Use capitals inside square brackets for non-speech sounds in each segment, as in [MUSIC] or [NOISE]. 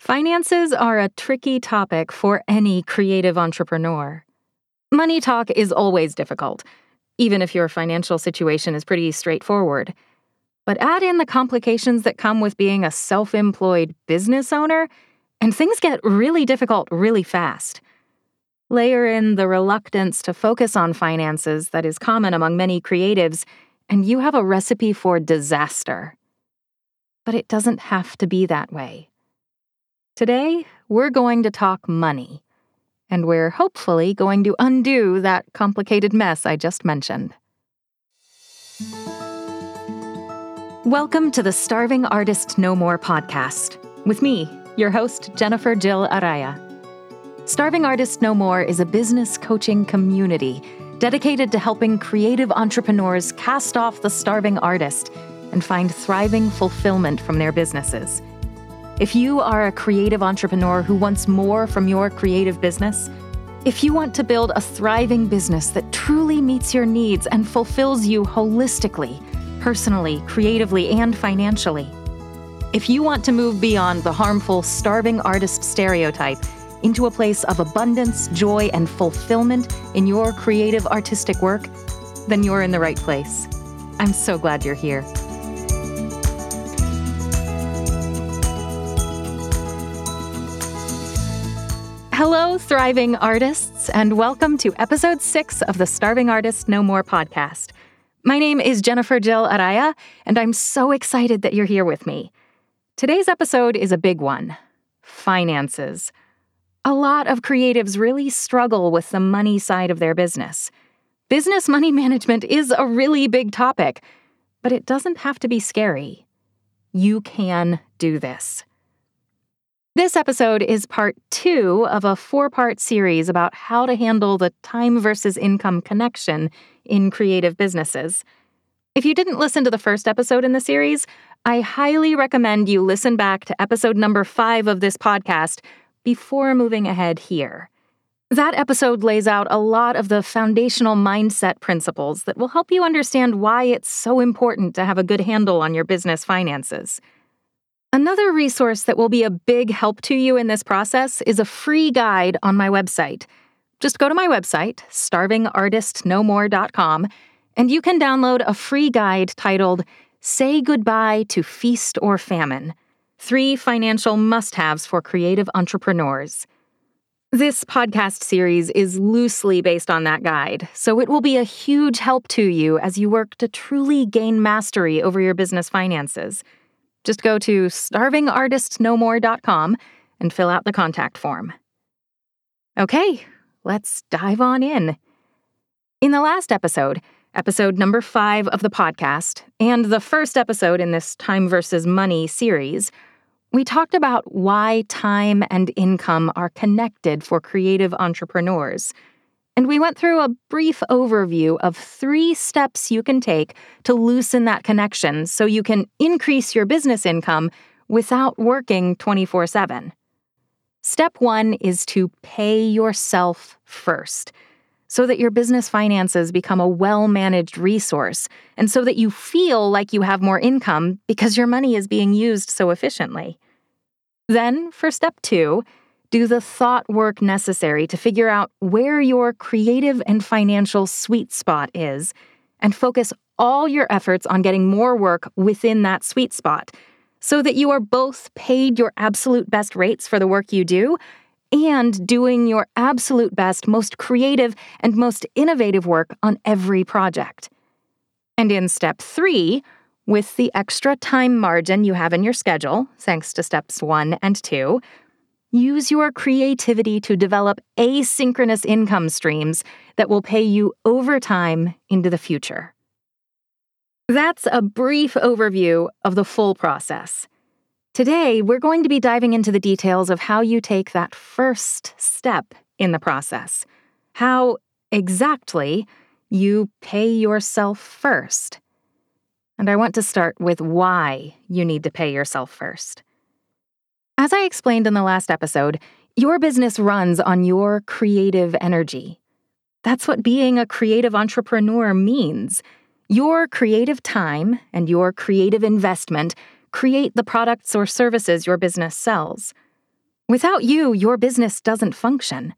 Finances are a tricky topic for any creative entrepreneur. Money talk is always difficult, even if your financial situation is pretty straightforward. But add in the complications that come with being a self employed business owner, and things get really difficult really fast. Layer in the reluctance to focus on finances that is common among many creatives, and you have a recipe for disaster. But it doesn't have to be that way. Today, we're going to talk money, and we're hopefully going to undo that complicated mess I just mentioned. Welcome to the Starving Artist No More podcast with me, your host, Jennifer Jill Araya. Starving Artist No More is a business coaching community dedicated to helping creative entrepreneurs cast off the starving artist and find thriving fulfillment from their businesses. If you are a creative entrepreneur who wants more from your creative business, if you want to build a thriving business that truly meets your needs and fulfills you holistically, personally, creatively, and financially, if you want to move beyond the harmful starving artist stereotype into a place of abundance, joy, and fulfillment in your creative artistic work, then you're in the right place. I'm so glad you're here. Hello, thriving artists, and welcome to episode six of the Starving Artist No More podcast. My name is Jennifer Jill Araya, and I'm so excited that you're here with me. Today's episode is a big one finances. A lot of creatives really struggle with the money side of their business. Business money [LAUGHS] management is a really big topic, but it doesn't have to be scary. You can do this. This episode is part two of a four part series about how to handle the time versus income connection in creative businesses. If you didn't listen to the first episode in the series, I highly recommend you listen back to episode number five of this podcast before moving ahead here. That episode lays out a lot of the foundational mindset principles that will help you understand why it's so important to have a good handle on your business finances. Another resource that will be a big help to you in this process is a free guide on my website. Just go to my website, starvingartistnomore.com, and you can download a free guide titled Say Goodbye to Feast or Famine Three Financial Must Haves for Creative Entrepreneurs. This podcast series is loosely based on that guide, so it will be a huge help to you as you work to truly gain mastery over your business finances. Just go to starvingartistnomore.com and fill out the contact form. Okay, let's dive on in. In the last episode, episode number five of the podcast, and the first episode in this Time versus Money series, we talked about why time and income are connected for creative entrepreneurs and we went through a brief overview of three steps you can take to loosen that connection so you can increase your business income without working 24 7. Step one is to pay yourself first so that your business finances become a well managed resource and so that you feel like you have more income because your money is being used so efficiently. Then, for step two, do the thought work necessary to figure out where your creative and financial sweet spot is, and focus all your efforts on getting more work within that sweet spot so that you are both paid your absolute best rates for the work you do and doing your absolute best, most creative, and most innovative work on every project. And in step three, with the extra time margin you have in your schedule, thanks to steps one and two, Use your creativity to develop asynchronous income streams that will pay you over time into the future. That's a brief overview of the full process. Today, we're going to be diving into the details of how you take that first step in the process, how exactly you pay yourself first. And I want to start with why you need to pay yourself first. As I explained in the last episode, your business runs on your creative energy. That's what being a creative entrepreneur means. Your creative time and your creative investment create the products or services your business sells. Without you, your business doesn't function.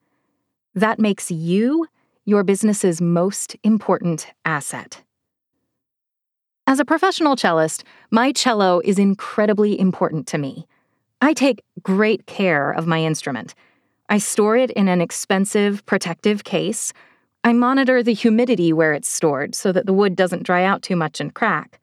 That makes you your business's most important asset. As a professional cellist, my cello is incredibly important to me. I take great care of my instrument. I store it in an expensive, protective case. I monitor the humidity where it's stored so that the wood doesn't dry out too much and crack.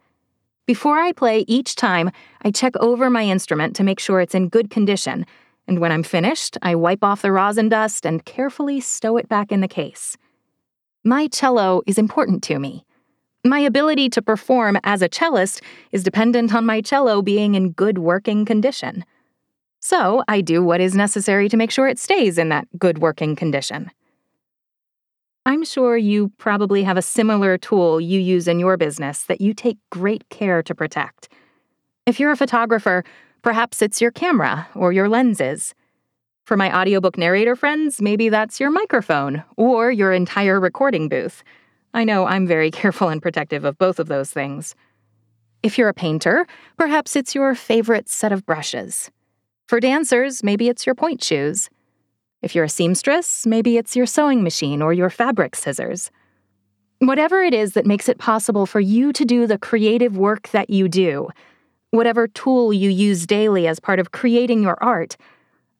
Before I play each time, I check over my instrument to make sure it's in good condition, and when I'm finished, I wipe off the rosin dust and carefully stow it back in the case. My cello is important to me. My ability to perform as a cellist is dependent on my cello being in good working condition. So I do what is necessary to make sure it stays in that good working condition. I'm sure you probably have a similar tool you use in your business that you take great care to protect. If you're a photographer, perhaps it's your camera or your lenses. For my audiobook narrator friends, maybe that's your microphone or your entire recording booth. I know I'm very [LAUGHS] careful and protective of both of those things. If you're a painter, perhaps it's your favorite set of brushes. For dancers, maybe it's your pointe shoes. If you're a seamstress, maybe it's your sewing machine or your fabric scissors. Whatever it is that makes it possible for you to do the creative work that you do, whatever tool you use daily as part of creating your art,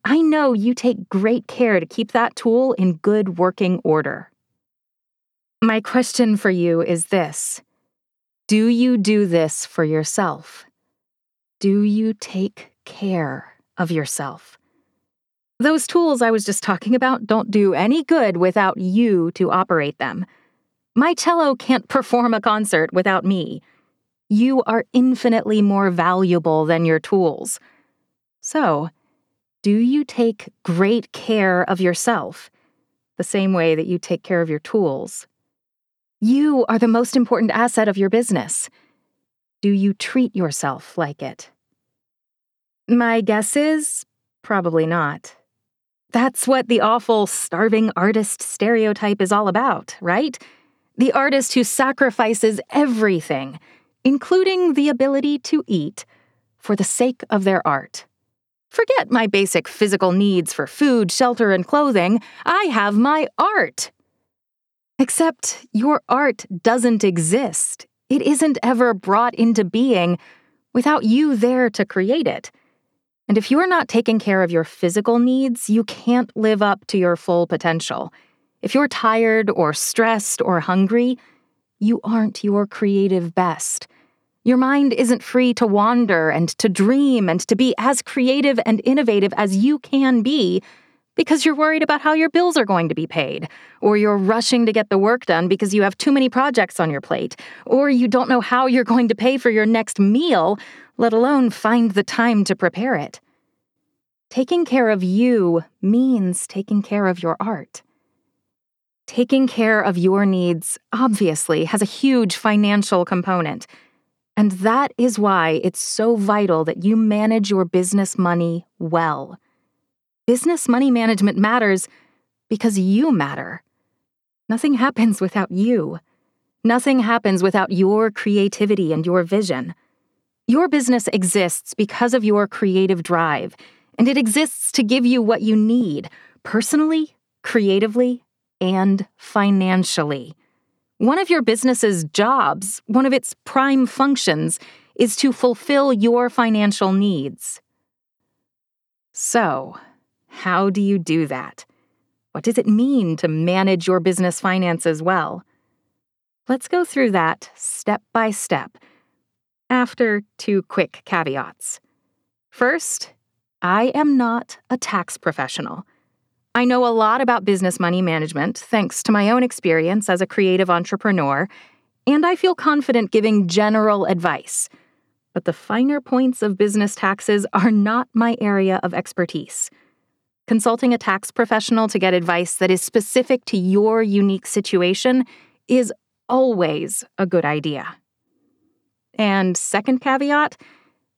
I know you take great care to keep that tool in good working order. My question for you is this Do you do this for yourself? Do you take care of yourself? Those tools I was just talking about don't do any good without you to operate them. My cello can't [LAUGHS] perform a concert without me. You are infinitely more valuable than your tools. So, do you take great care of yourself the same way that you take care of your tools? You are the most important asset of your business. Do you treat yourself like it? My guess is probably not. That's what the awful starving artist stereotype is all about, right? The artist who sacrifices everything, including the ability to eat, for the sake of their art. Forget my basic physical needs for food, shelter, and clothing. I have my art. Except your art doesn't exist. It isn't ever brought into being without you there to create it. And if you're not taking care of your physical needs, you can't live up to your full potential. If you're tired or stressed or hungry, you aren't your creative best. Your mind isn't free to wander and to dream and to be as creative and innovative as you can be because you're worried about how your bills are going to be paid, or you're rushing to get the work done because you have too many projects on your plate, or you don't know how you're going to pay for your next meal, let alone find the time to prepare it. Taking care of you means taking care of your art. Taking care of your needs obviously has a huge financial component and that is why it's so vital that you manage your business money well. Business money management matters because you matter. Nothing happens without you. Nothing happens without your creativity and your vision. Your business exists because of your creative drive, and it exists to give you what you need personally, creatively, and financially. One of your business's jobs, one of its prime functions, is to fulfill your financial needs. So, how do you do that? What does it mean to manage your business finances well? Let's go through that step by step after two quick caveats. First, I am not a tax professional. I know a lot about business money management thanks to my own experience as a creative entrepreneur, and I feel confident giving general advice. But the finer points of business taxes are not my area of expertise. Consulting a tax professional to get advice that is specific to your unique situation is always a good idea. And second caveat,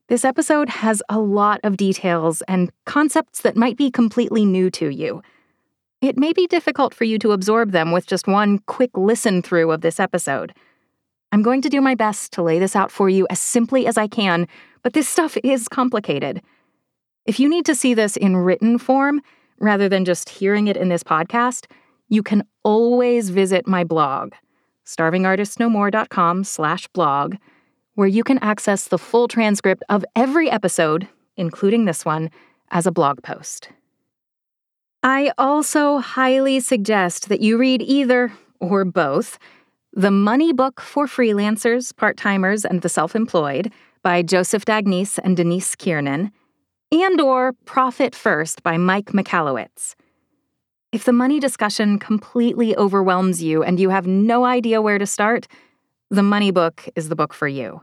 this episode has a lot of details and concepts that might be completely new to you. It may be difficult for you to absorb them with just one quick listen through of this episode. I'm going to do my best to lay this out for you as simply as I can, but this stuff is complicated. If you need to see this in written form, rather than just hearing it in this podcast, you can always visit my blog, starvingartistnomore.com slash blog, where you can access the full transcript of every episode, including this one, as a blog post. I also highly suggest that you read either or both The Money Book for Freelancers, Part Timers, and the Self Employed by Joseph D'Agnese and Denise Kiernan, and or Profit First by Mike Michalowicz. If the money discussion completely overwhelms you and you have no idea where to start, The Money Book is the book for you.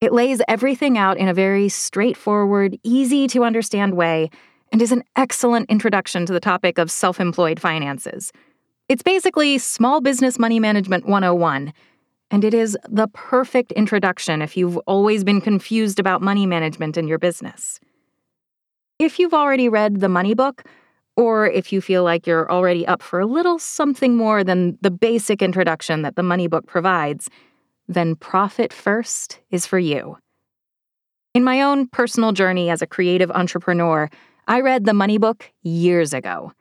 It lays everything out in a very straightforward, easy to understand way and is an excellent introduction to the topic of self employed finances. It's basically Small Business Money Management 101, and it is the perfect introduction if you've always been confused about money management in your business. If you've already read the money book, or if you feel like you're already up for a little something more than the basic introduction that the money book provides, then Profit First is for you. In my own personal journey as a creative entrepreneur, I read the money book years ago.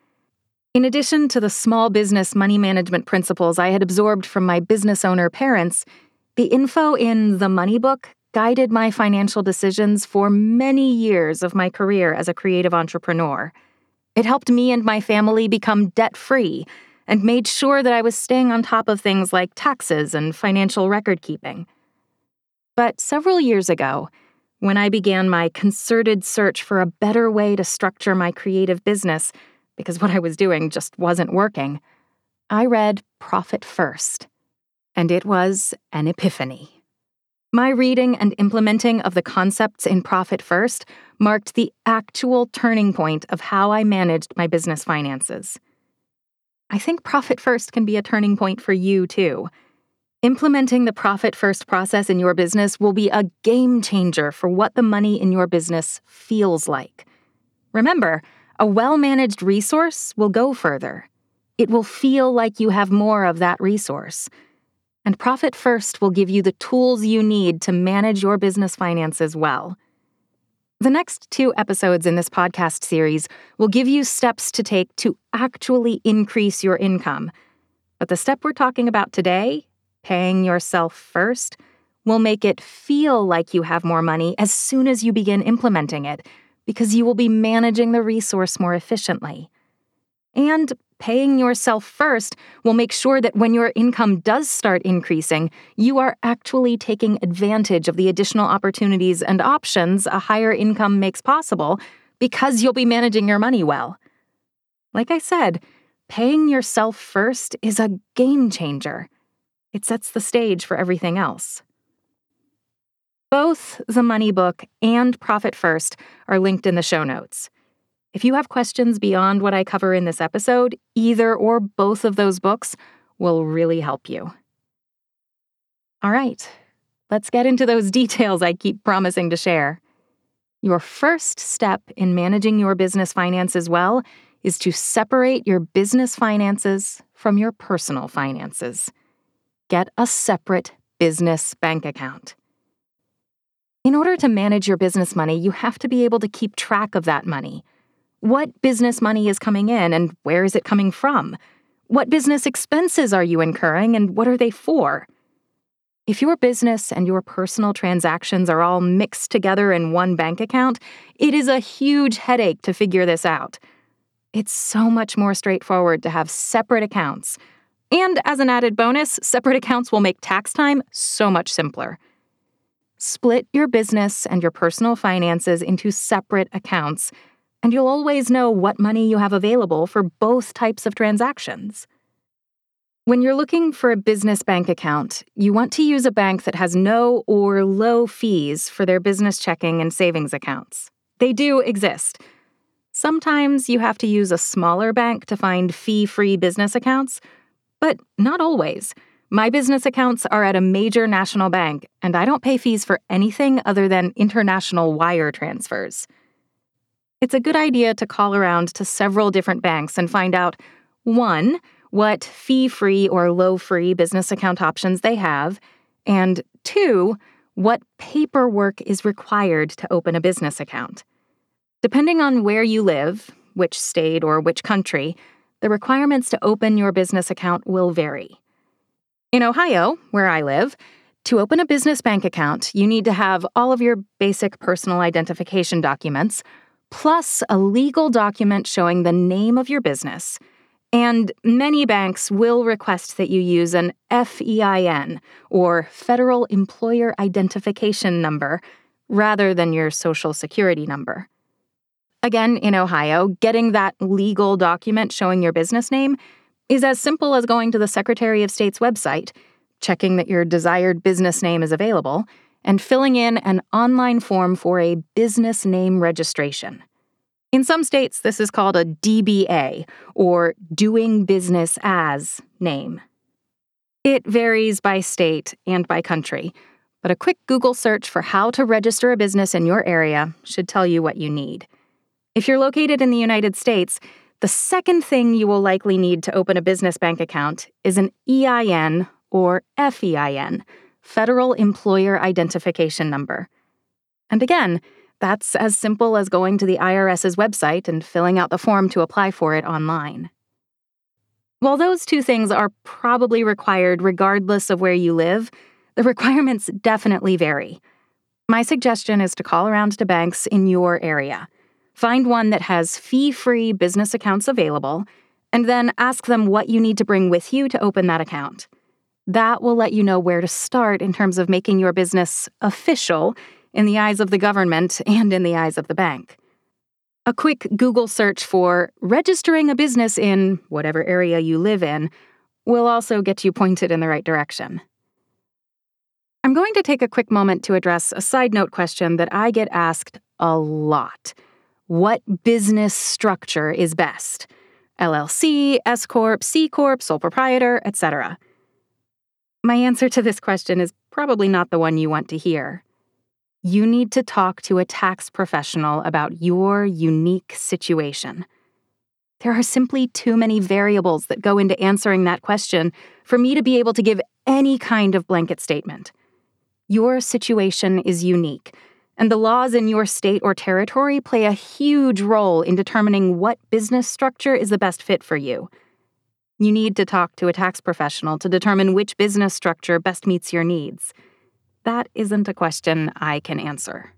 In addition to the small business money management principles I had absorbed from my business owner parents, the info in the money book guided my financial decisions for many years of my career as a creative entrepreneur. It helped me and my family become debt free and made sure that I was staying on top of things like taxes and financial record keeping. But several years ago, when I began my concerted search for a better way to structure my creative business, because what I was doing just wasn't working, I read Profit First. And it was an epiphany. My reading and implementing of the concepts in Profit First marked the actual turning point of how I managed my business finances. I think Profit First can be a turning point for you, too. Implementing the profit first process in your business will be a game changer for what the money in your business feels like. Remember, a well managed resource will go further. It will feel like you have more of that resource. And Profit First will give you the tools you need to manage your business finances well. The next two episodes in this podcast series will give you steps to take to actually increase your income. But the step we're talking about today paying yourself first will make it feel like you have more money as soon as you begin implementing it, because you will be managing the resource more efficiently. And paying yourself first will make sure that when your income does start increasing, you are actually taking advantage of the additional opportunities and options a higher income makes possible because you'll be managing your money well. Like I said, paying yourself first is a game changer. It sets the stage for everything else. Both the Money Book and Profit First are linked in the show notes. If you have questions beyond what I cover in this episode, either or both of those books will really help you. All right, let's get into those [LAUGHS] details I keep promising to share. Your first step in managing your business finances well is to separate your business finances from your personal finances get a separate business bank account. In order to manage your business money, you have to be able to keep track of that money. What business money is coming in and where is it coming from? What business expenses are you incurring and what are they for? If your business and your personal transactions are all mixed together in one bank account, it is a huge headache to figure this out. It's so much more straightforward to have separate accounts and as an added bonus, separate accounts will make tax time so much simpler. Split your business and your personal finances into separate accounts, and you'll always know what money you have available for both types of transactions. When you're looking for a business bank account, you want to use a bank that has no or low fees for their business checking and savings accounts. They do exist. Sometimes you have to use a smaller bank to find fee free business accounts but not always. My business accounts are at a major national bank, and I don't pay fees for anything other than international wire transfers. It's a good idea to call around to several different banks and find out 1. what fee free or low free business account options they have, and 2. what paperwork is required to open a business account. Depending on where you live, which state or which country, the requirements to open your business account will vary. In Ohio, where I live, to open a business bank account, you need to have all of your basic personal identification documents, plus a legal document showing the name of your business. And many banks will request that you use an FEIN, or Federal Employer Identification Number, rather than your Social Security number. Again, in Ohio, getting that legal document showing your business name is as simple as going to the Secretary of State's website, checking that your desired business name is available, and filling in an online form for a business name registration. In some states, this is called a DBA, or Doing Business As name. It varies by state and by country, but a quick Google search for how to register a business in your area should tell you what you need. If you're located in the United States, the second thing you will likely need to open a business bank account is an EIN or FEIN, Federal Employer Identification Number. And again, that's as simple as going to the IRS's website and filling out the form to apply for it online. While those two things are probably required regardless of where you live, the requirements definitely vary. My suggestion is to call around to banks in your area. Find one that has fee free business accounts available, and then ask them what you need to bring with you to open that account. That will let you know where to start in terms of making your business official in the eyes of the government and in the eyes of the bank. A quick Google search for registering a business in whatever area you live in will also get you pointed in the right direction. I'm going to take a quick moment to address a side note question that I get asked a lot what business structure is best LLC, S Corp, C Corp, sole proprietor, etc. My answer to this question is probably not the one you want to hear. You need to talk to a tax professional about your unique situation. There are simply too many variables that go into answering that question for me to be able to give any kind of blanket statement. Your situation is unique, and the laws in your state or territory play a huge role in determining what business structure is the best fit for you. You need to talk to a tax professional to determine which business structure best meets your needs. That isn't a question I can answer.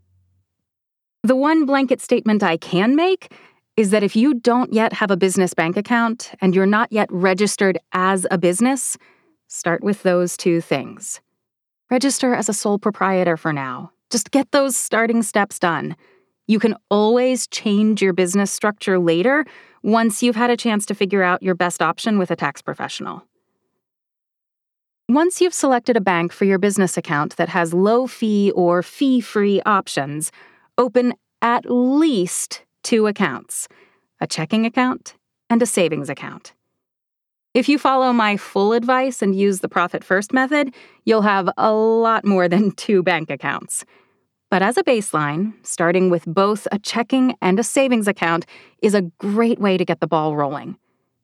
The one blanket statement I can make is that if you don't yet have a business bank account and you're not yet registered as a business, start with those two things. Register as a sole proprietor for now just get those starting steps done. You can always change your business structure later once you've had a chance to figure out your best option with a tax professional. Once you've selected a bank for your business account that has low fee or fee free options, open at least two accounts a checking account and a savings account. If you follow my full advice and use the profit first method, you'll have a lot more than two bank accounts. But as a baseline, starting with both a checking and a savings account is a great way to get the ball rolling.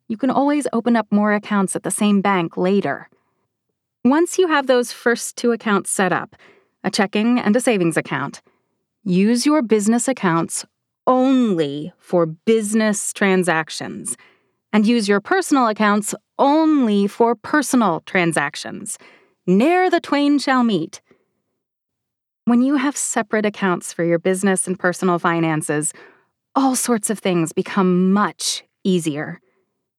You can always open up more accounts at the same bank later. Once you have those first two accounts set up, a checking and a savings account, use your business accounts only for business transactions, and use your personal accounts only for personal transactions. Ne'er the twain shall meet. When you have separate accounts for your business and personal finances, all sorts of things become much easier.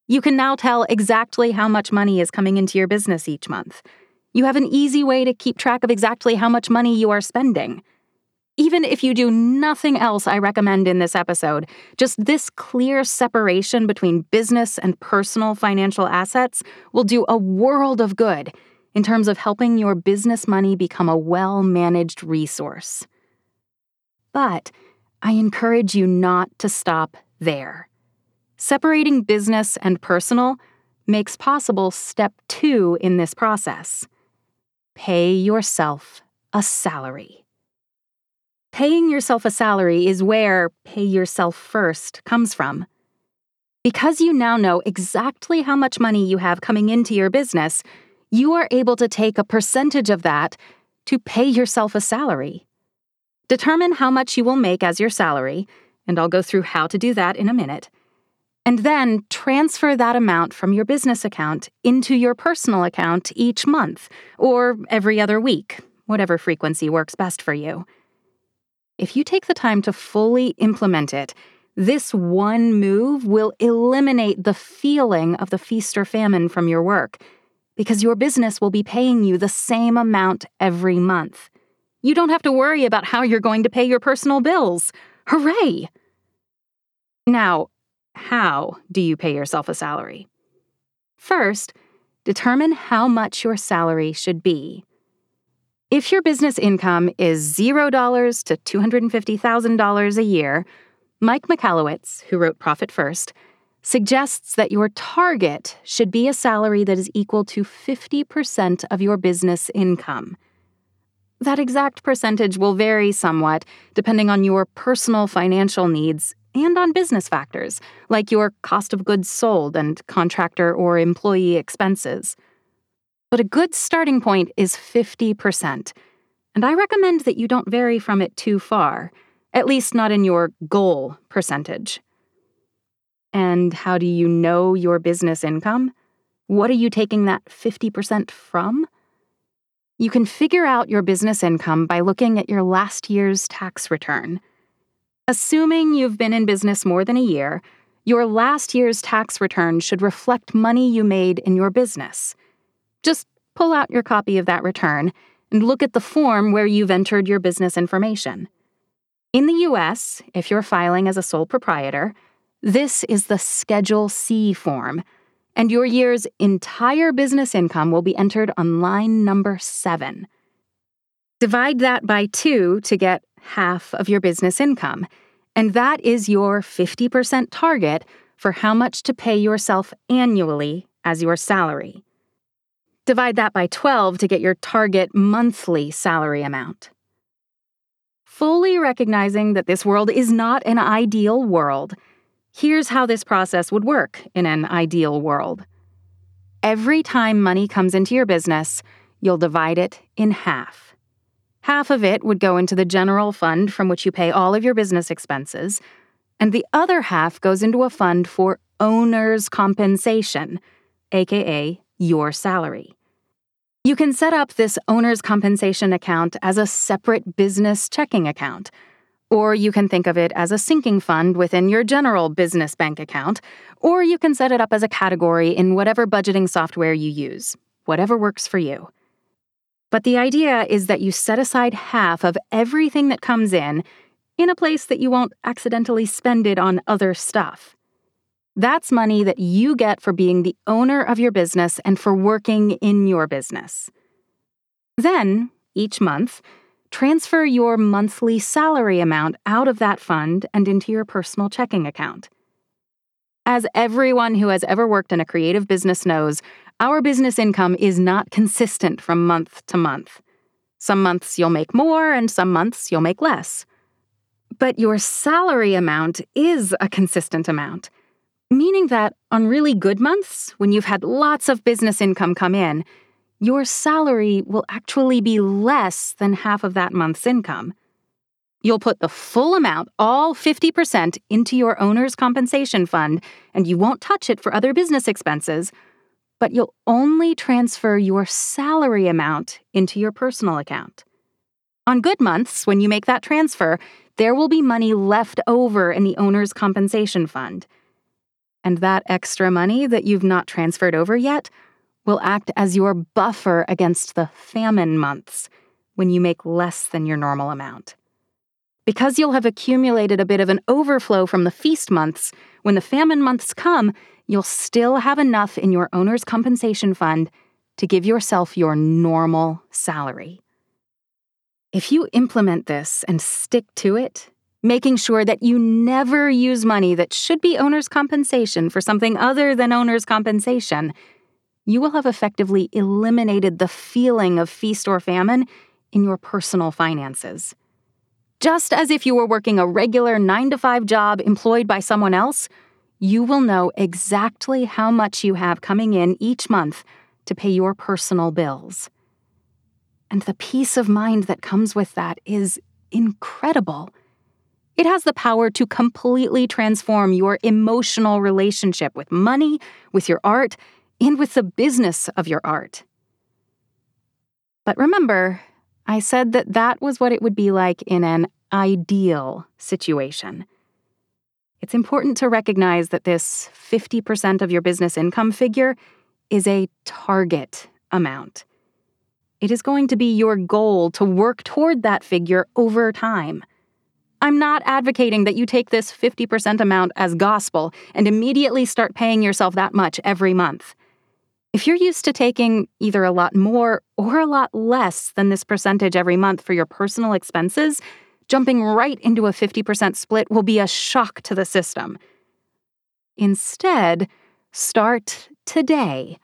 You can now tell exactly how much money is coming into your business each month. You have an easy way to keep track of exactly how much money you are spending. Even if you do nothing else I recommend in this episode, just this clear separation between business and personal financial assets will do a world of good in terms of helping your business money become a well managed resource. But I encourage you not to stop there. Separating business and personal makes possible step two in this process pay yourself a salary. Paying yourself a salary is where pay yourself first comes from. Because you now know exactly how much money you have coming into your business, you are able to take a percentage of that to pay yourself a salary. Determine how much you will make as your salary, and I'll go through how to do that in a minute. And then transfer that amount from your business account into your personal account each month or every other week, whatever frequency works best for you. If you take the time to fully implement it, this one move will eliminate the feeling of the feast or famine from your work because your business will be paying you the same amount every month. You don't have to worry about how you're going to pay your personal bills. Hooray! Now, how do you pay yourself a salary? First, determine how much your salary should be. If your business income is $0 to $250,000 a year, Mike Michalowicz, who wrote Profit First, suggests that your target should be a salary that is equal to 50% of your business income. That exact percentage will vary somewhat depending on your personal financial needs and on business factors like your cost of goods sold and contractor or employee expenses. But a good starting point is 50%, and I recommend that you don't vary from it too far at least not in your goal percentage. And how do you know your business income? What are you taking that 50% from? You can figure out your business income by looking at your last year's tax return. Assuming you've been in business more than a year, your last year's tax return should reflect money you made in your business. Just pull out your copy of that return and look at the form where you've entered your business information. In the US, if you're filing as a sole proprietor, this is the Schedule C form, and your year's entire business income will be entered on line number seven. Divide that by two to get half of your business income, and that is your 50% target for how much to pay yourself annually as your salary. Divide that by 12 to get your target monthly salary amount fully recognizing that this world is not an ideal world. Here's how this process would work in an ideal world. Every time money comes into your business, you'll divide it in half. Half of it would go into the general fund from which you pay all of your business expenses, and the other half goes into a fund for owner's compensation, aka your salary. You can set up this owner's compensation account as a separate business checking account. Or you can think of it as a sinking fund within your general business bank account, or you can set it up as a category in whatever budgeting software you use, whatever works for you. But the idea is that you set aside half of everything that comes in in a place that you won't accidentally spend it on other stuff. That's money that you get for being the owner of your business and for working in your business. Then, each month, transfer your monthly salary amount out of that fund and into your personal checking account. As everyone who has ever worked in a creative business knows, our business income is not consistent from month to month. Some months you'll make more, and some months you'll make less. But your salary amount is a consistent amount meaning that on really good months, when you've had lots of business income come in, your salary will actually be less than half of that month's income. You'll put the full amount, all 50%, into your owner's compensation fund, and you won't touch it for other business expenses, but you'll only transfer your salary amount into your personal account. On good months, when you make that transfer, there will be money left over in the owner's compensation fund and that extra money that you've not transferred over yet will act as your buffer against the famine months when you make less than your normal amount. Because you'll have accumulated a bit of an overflow from the feast months, when the famine months come, you'll still have enough in your owner's compensation fund to give yourself your normal salary. If you implement this and stick to it, making sure that you never use money that should be owner's compensation for something other than owner's compensation, you will have effectively eliminated the feeling of feast or famine in your personal finances. Just as if you were working a regular 9 to 5 job employed by someone else, you will know exactly how much you have coming in each month to pay your personal bills. And the peace of mind that comes with that is incredible. It has the power to completely transform your emotional relationship with money, with your art, and with the business of your art. But remember, I said that that was what it would be like in an ideal situation. It's important to recognize that this 50% of your business income figure is a target amount. It is going to be your goal to work toward that figure over time. I'm not advocating that you take this 50% amount as gospel and immediately start paying yourself that much every month. If you're used to taking either a lot more or a lot less than this percentage every month for your personal expenses, jumping right into a 50% split will be a shock to the system. Instead, start today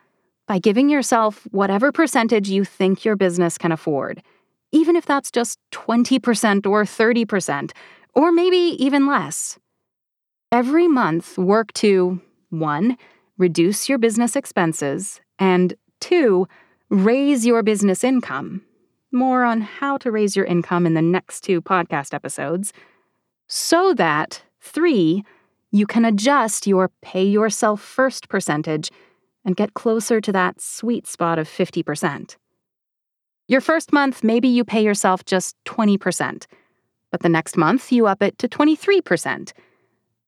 by giving yourself whatever percentage you think your business can afford, even if that's just 20% or 30%, or maybe even less. Every month, work to 1. Reduce your business expenses, and 2. Raise your business income. More on how to raise your income in the next two podcast episodes. So that, 3. You can adjust your pay yourself first percentage and get closer to that sweet spot of 50%. Your first month, maybe you pay yourself just 20%, but the next month you up it to 23%.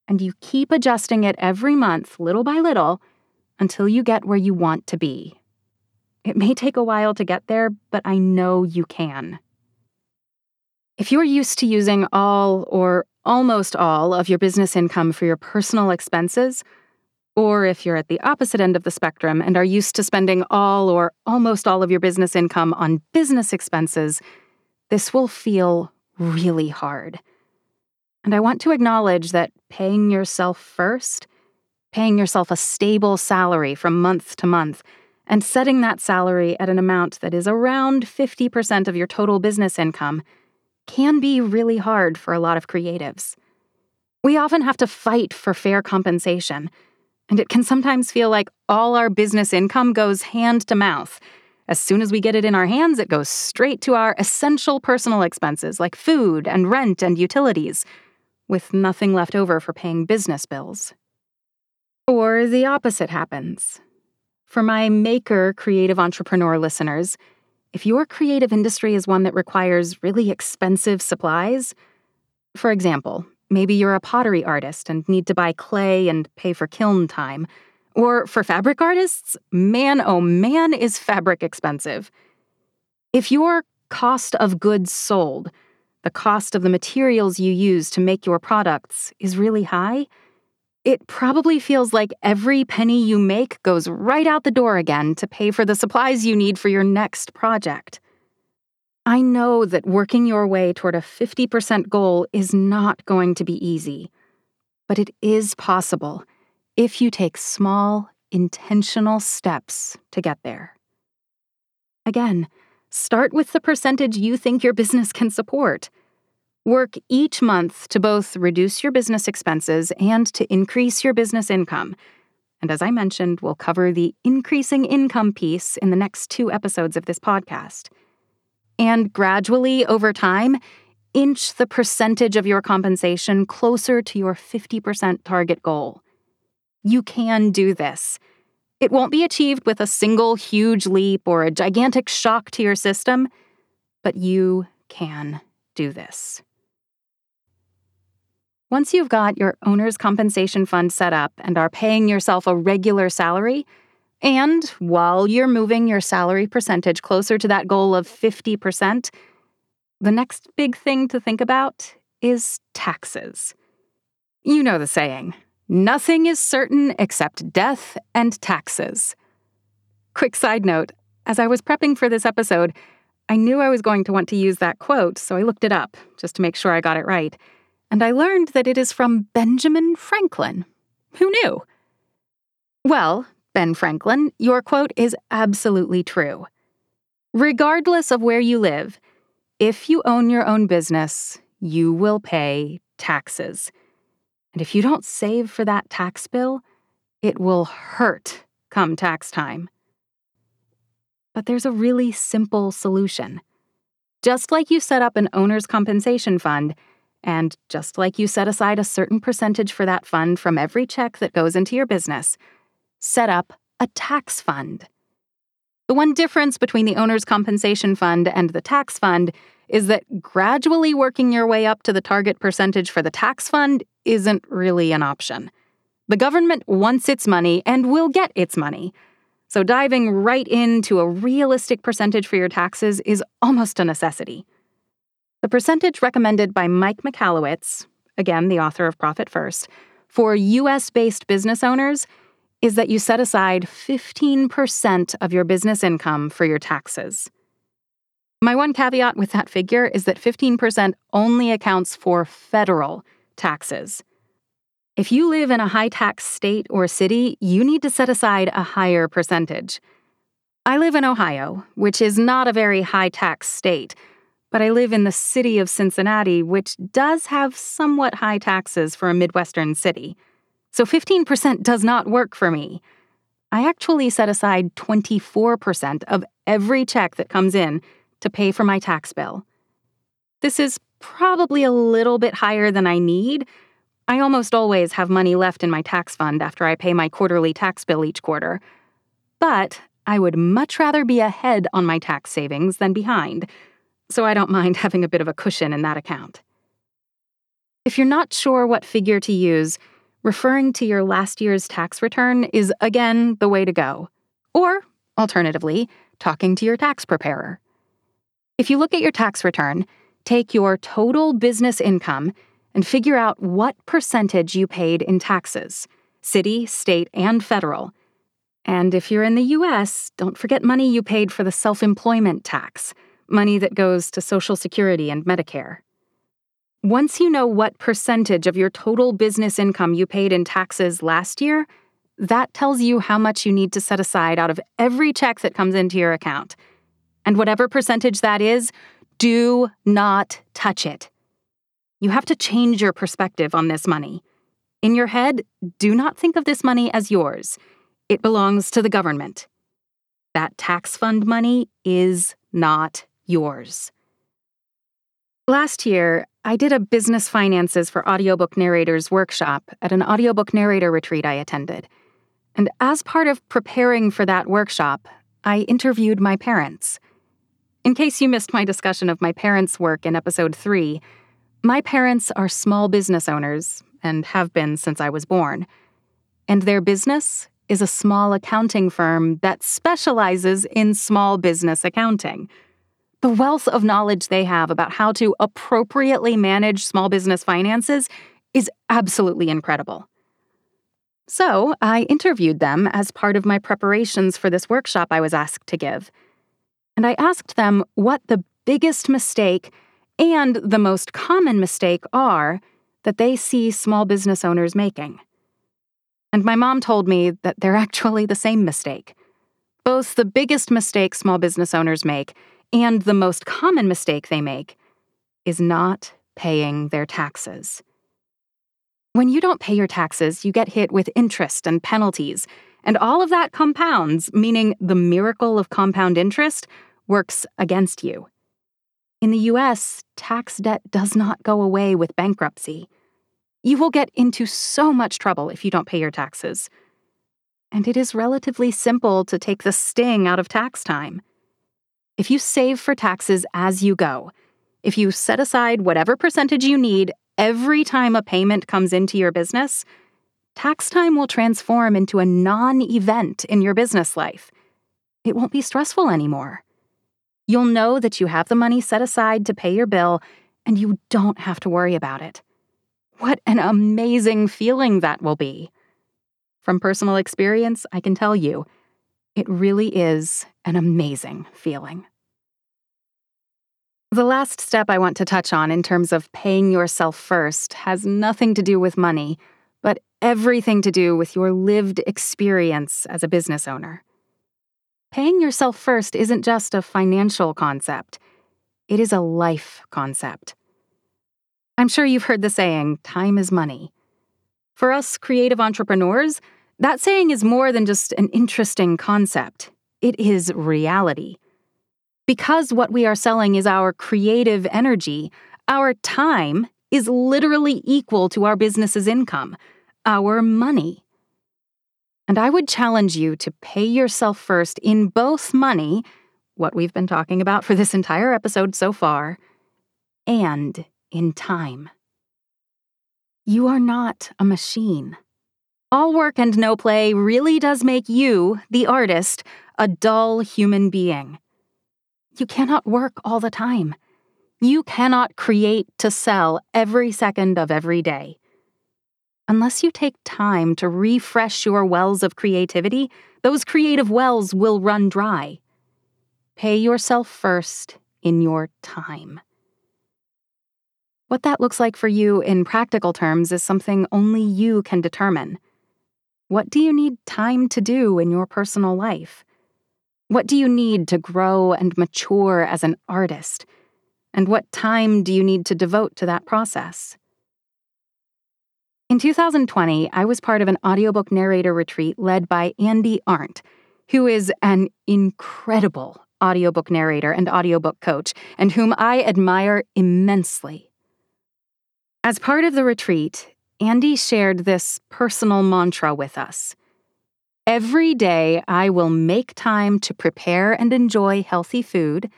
And you keep adjusting it every month, little by little, until you get where you want to be. It may take a while to get there, but I know you can. If you're used to using all or almost all of your business income for your personal expenses, or if you're at the opposite end of the spectrum and are used to spending all or almost all of your business income on business expenses, this will feel really hard. And I want to acknowledge that paying yourself first, paying yourself a stable salary from month to month, and setting that salary at an amount that is around 50% of your total business income can be really hard for a lot of creatives. We often have to fight for fair compensation and it can sometimes feel like all our business income goes hand to mouth. As soon as we get it in our hands, it goes straight to our essential personal expenses like food and rent and utilities, with nothing left over for paying business bills. Or the opposite happens. For my maker creative entrepreneur listeners, if your creative industry is one that requires really expensive supplies, for example, Maybe you're a pottery artist and need to buy clay and pay for kiln time. Or for fabric artists, man, oh man, is fabric expensive. If your cost of goods sold, the cost of the materials you use to make your products, is really high, it probably feels like every penny you make goes right out the door again to pay for the supplies you need for your next project. I know that working your way toward a 50% goal is not going to be easy, but it is possible if you take small, intentional steps to get there. Again, start with the percentage you think your business can support. Work each month to both reduce your business expenses and to increase your business income. And as I mentioned, we'll cover the increasing income piece in the next two episodes of this podcast and gradually, over time, inch the percentage of your compensation closer to your 50% target goal. You can do this. It won't be achieved with a single huge leap or a gigantic shock to your system, but you can do this. Once you've got your owner's compensation fund set up and are paying yourself a regular salary, and while you're moving your salary percentage closer to that goal of 50%, the next big thing to think about is taxes. You know the saying nothing is certain except death and taxes. Quick side note as I was prepping for this episode, I knew I was going to want to use that quote, so I looked it up just to make sure I got it right. And I learned that it is from Benjamin Franklin. Who knew? Well, Ben Franklin, your quote is absolutely true. Regardless of where you live, if you own your own business, you will pay taxes. And if you don't save for that tax bill, it will hurt come tax time. But there's a really simple solution. Just like you set up an owner's compensation fund, And just like you set aside a certain percentage for that fund from every check that goes into your business, set up a tax fund. The one difference between the owner's compensation fund and the tax fund is that gradually working your way up to the target percentage for the tax fund isn't really an option. The government wants its money and will get its money. So diving right into a realistic percentage for your taxes is almost a necessity. The percentage recommended by Mike Michalowicz, again the author of Profit First, for US based business owners is that you set aside 15% of your business income for your taxes. My one caveat with that figure is that 15% only accounts for federal taxes. If you live in a high tax state or city, you need to set aside a higher percentage. I live in Ohio, which is not a very high tax state, but I live in the city of Cincinnati, which does have somewhat high taxes for a Midwestern city so 15% does not work for me. I actually set aside 24% of every check that comes in to pay for my tax bill. This is probably a little bit higher than I need. I almost always have money left in my tax fund after I pay my quarterly tax bill each quarter. But I would much rather be ahead on my tax savings than behind, so I don't mind [LAUGHS] having a bit of a cushion in that account. If you're not sure what figure to use, referring to your last year's tax return is again the way to go. Or, alternatively, talking to your tax preparer. If you look at your tax return, take your total business income and figure out what percentage you paid in taxes city, state, and federal. And if you're in the US, don't forget money you paid for the self employment tax, money that goes to Social Security and Medicare. Once you know what percentage of your total business income you paid in taxes last year, that tells you how much you need to set aside out of every check that comes into your account. And whatever percentage that is, do not touch it. You have to change your perspective on this money. In your head, do not think of this money as yours. It belongs to the government. That tax fund money is not yours. Last year, I did a business finances for audiobook narrators workshop at an audiobook narrator retreat I attended. And as part of preparing for that workshop, I interviewed my parents. In case you missed my discussion of my parents' work in episode 3, my parents are small business owners and have been since I was born. And their business is a small accounting firm that specializes in small business accounting. The wealth of knowledge they have about how to appropriately manage small business finances is absolutely incredible. So, I interviewed them as part of my preparations for this workshop I was asked to give. And I asked them what the biggest mistake and the most common mistake are that they see small business owners making. And my mom told me that they're [LAUGHS] actually the same mistake. Both the biggest mistake small business owners make and the most common mistake they make is not paying their taxes. When you don't pay your taxes, you get hit with interest and penalties, and all of that compounds, meaning the miracle of compound interest works against you. In the US, tax debt does not go away with bankruptcy. You will get into so much trouble if you don't pay your taxes. And it is relatively simple to take the sting out of tax time. If you save for taxes as you go, if you set aside whatever percentage you need every time a payment comes into your business, tax time will transform into a non event in your business life. It won't be stressful anymore. You'll know that you have the money set aside to pay your bill and you don't have to worry about it. What an amazing feeling that will be. From personal experience, I can tell you, it really is an amazing feeling. The last step I want to touch on in terms of paying yourself first has nothing to do with money, but everything to do with your lived experience as a business owner. Paying yourself first isn't just a financial concept, it is a life concept. I'm sure you've heard the saying, time is money. For us creative entrepreneurs, that saying is more than just an interesting concept, it is reality. Because what we are selling is our creative energy, our time is literally equal to our business's income, our money. And I would challenge you to pay yourself first in both money, what we've been talking about for this entire episode so far, and in time. You are not a machine. All work and no play really does make you, the artist, a dull human being. You cannot work all the time. You cannot create to sell every second of every day. Unless you take time to refresh your wells of creativity, those creative wells will run dry. Pay yourself first in your time. What that looks like for you in practical terms is something only you can determine. What do you need time to do in your personal life? What do you need to grow and mature as an artist? And what time do you need to devote to that process? In 2020, I was part of an audiobook narrator retreat led by Andi Arndt, who is an incredible audiobook narrator and audiobook coach, and whom I admire immensely. As part of the retreat, Andi shared this personal mantra with us. Every day, I will make time to prepare and enjoy healthy food,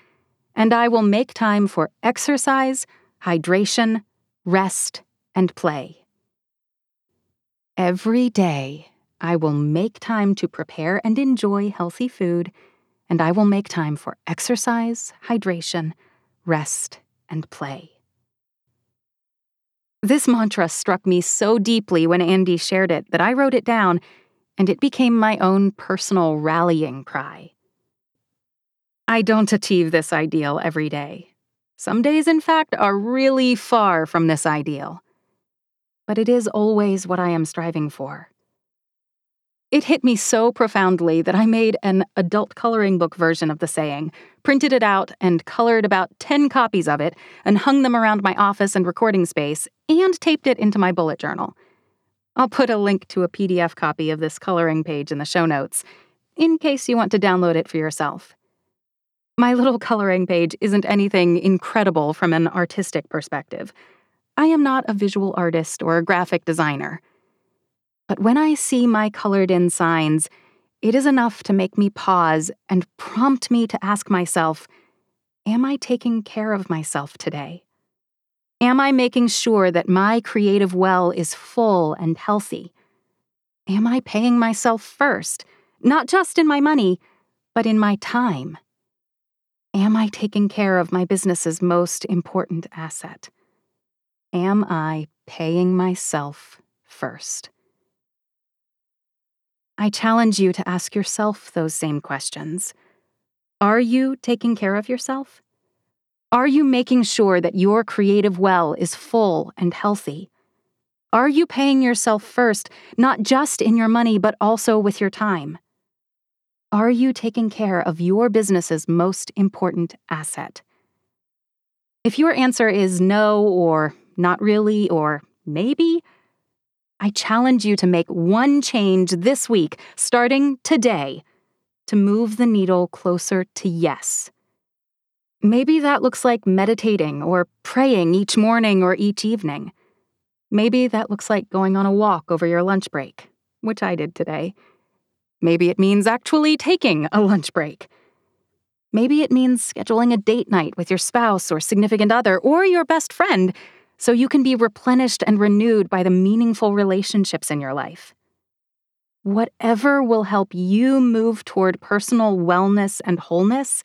and I will make time for exercise, hydration, rest, and play. Every day, I will make time to prepare and enjoy healthy food, and I will make time for exercise, hydration, rest, and play. This mantra struck me so deeply when Andi shared it that I wrote it down, and it became my own personal rallying cry. I don't achieve this ideal every day. Some days, in fact, are really far from this ideal. But it is always what I am striving for. It hit me so profoundly that I made an adult coloring book version of the saying, printed it out, and colored about 10 copies of it, and hung them around my office and recording space, and taped it into my bullet journal. I'll put a link to a PDF copy of this coloring page in the show notes, in case you want to download it for yourself. My little coloring page isn't anything incredible from an artistic perspective. I am not a visual artist or a graphic designer. But when I see my colored in signs, it is enough to make me pause and prompt me to ask myself Am I taking care of myself today? Am I making sure that my creative well is full and healthy? Am I paying myself first, not just in my money, but in my time? Am I taking care of my business's most important asset? Am I paying myself first? I challenge you to ask yourself those same questions. Are you taking care of yourself? Are you making sure that your creative well is full and healthy? Are you paying yourself first, not just in your money, but also with your time? Are you taking care of your business's most important asset? If your answer is no, or not really, or maybe, I challenge you to make one change this week, starting today, to move the needle closer to yes. Maybe that looks like meditating or praying each morning or each evening. Maybe that looks like going on a walk over your lunch break, which I did today. Maybe it means actually taking a lunch break. Maybe it means scheduling a date night with your spouse or significant other or your best friend so you can be replenished and renewed by the meaningful relationships in your life. Whatever will help you move toward personal wellness and wholeness,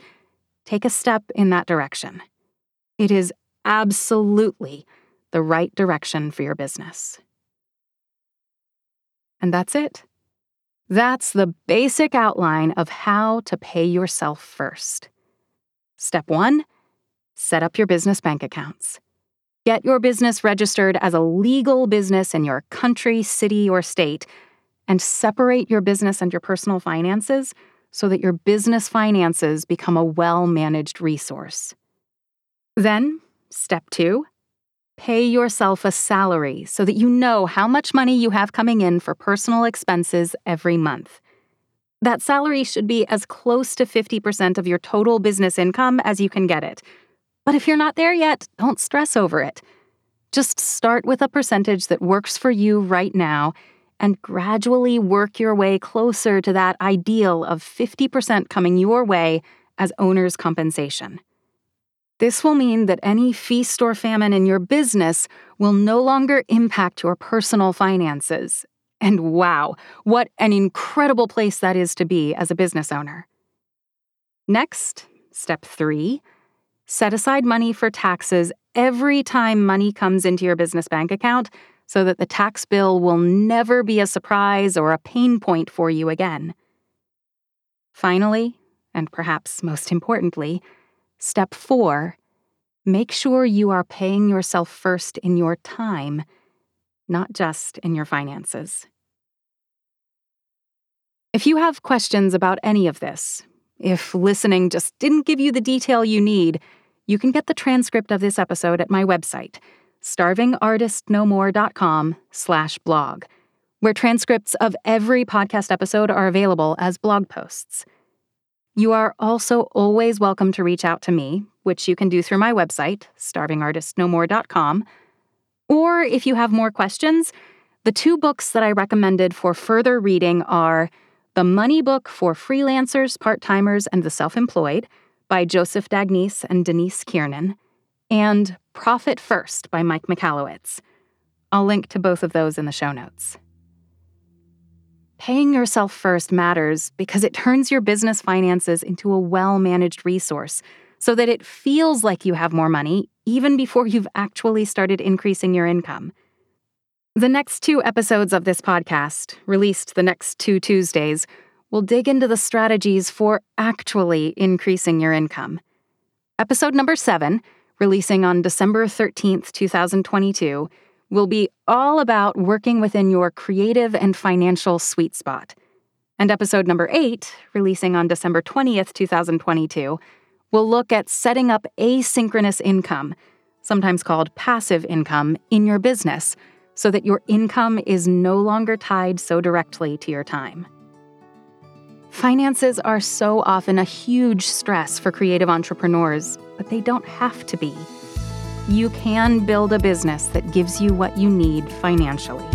take a step in that direction. It is absolutely the right direction for your business. And that's it. That's the basic outline of how to pay yourself first. Step one set up your business bank accounts. Get your business registered as a legal business in your country, city, or state, and separate your business and your personal finances so that your business finances become a well managed resource. Then, step two, pay yourself a salary so that you know how much money you have coming in for personal expenses every month. That salary should be as close to 50% of your total business income as you can get it but if you're not there yet, don't stress over it. Just start with a percentage that works for you right now and gradually work your way closer to that ideal of 50% coming your way as owner's compensation. This will mean that any feast or famine in your business will no longer impact your personal finances. And wow, what an incredible place that is to be as a business owner. Next, step three set aside money for taxes every time money comes into your business bank account so that the tax bill will never be a surprise or a pain point for you again. Finally, and perhaps most importantly, step four make sure you are paying yourself first in your time, not just in your finances. If you have questions about any of this, if listening just didn't give you the detail you need, you can get the transcript of this episode at my website, starvingartistnomore.com slash blog, where transcripts of every podcast episode are available as blog posts. You are also always welcome to reach out to me, which you can do through my website, starvingartistnomore.com. Or if you have more questions, the two books that I recommended for further reading are The Money Book for Freelancers, Part Timers, and the Self Employed by Joseph D'Agnese and Denise Kiernan, and Profit First by Mike Michalowicz. I'll link to both of those in the show notes. Paying yourself first matters because it turns your business finances into a well managed resource so that it feels like you have more money even before you've actually started increasing your income. The next two episodes of this podcast, released the next two Tuesdays, we'll dig into the strategies for actually increasing your income. Episode number seven, releasing on December 13th, 2022, will be all about working within your creative and financial sweet spot. And episode number eight, releasing on December 20th, 2022, will look at setting up asynchronous income, sometimes called passive income, in your business so that your income is no longer tied so directly to your time. Finances are so often a huge stress for creative entrepreneurs, but they don't have to be. You can build a business that gives you what you need financially.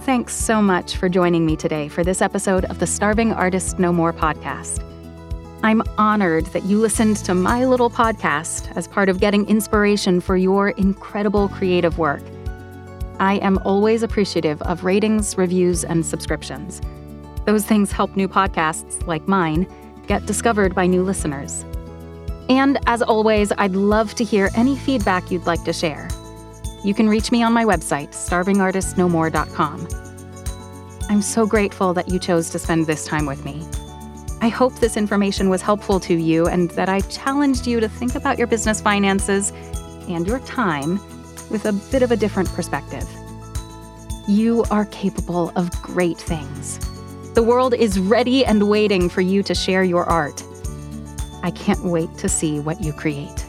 Thanks so much for joining me today for this episode of the Starving Artist No More podcast. I'm honored that you listened to my little podcast as part of getting inspiration for your incredible creative work. I am always appreciative of ratings, reviews, and subscriptions. Those things help new podcasts, like mine, get discovered by new listeners. And as always, I'd love to hear any feedback you'd like to share. You can reach me on my website, starvingartistnomore.com. I'm so grateful that you chose to spend this time with me. I hope this information was helpful to you and that I challenged you to think about your business finances and your time with a bit of a different perspective. You are capable of great things. The world is ready and waiting for you to share your art. I can't wait to see what you create.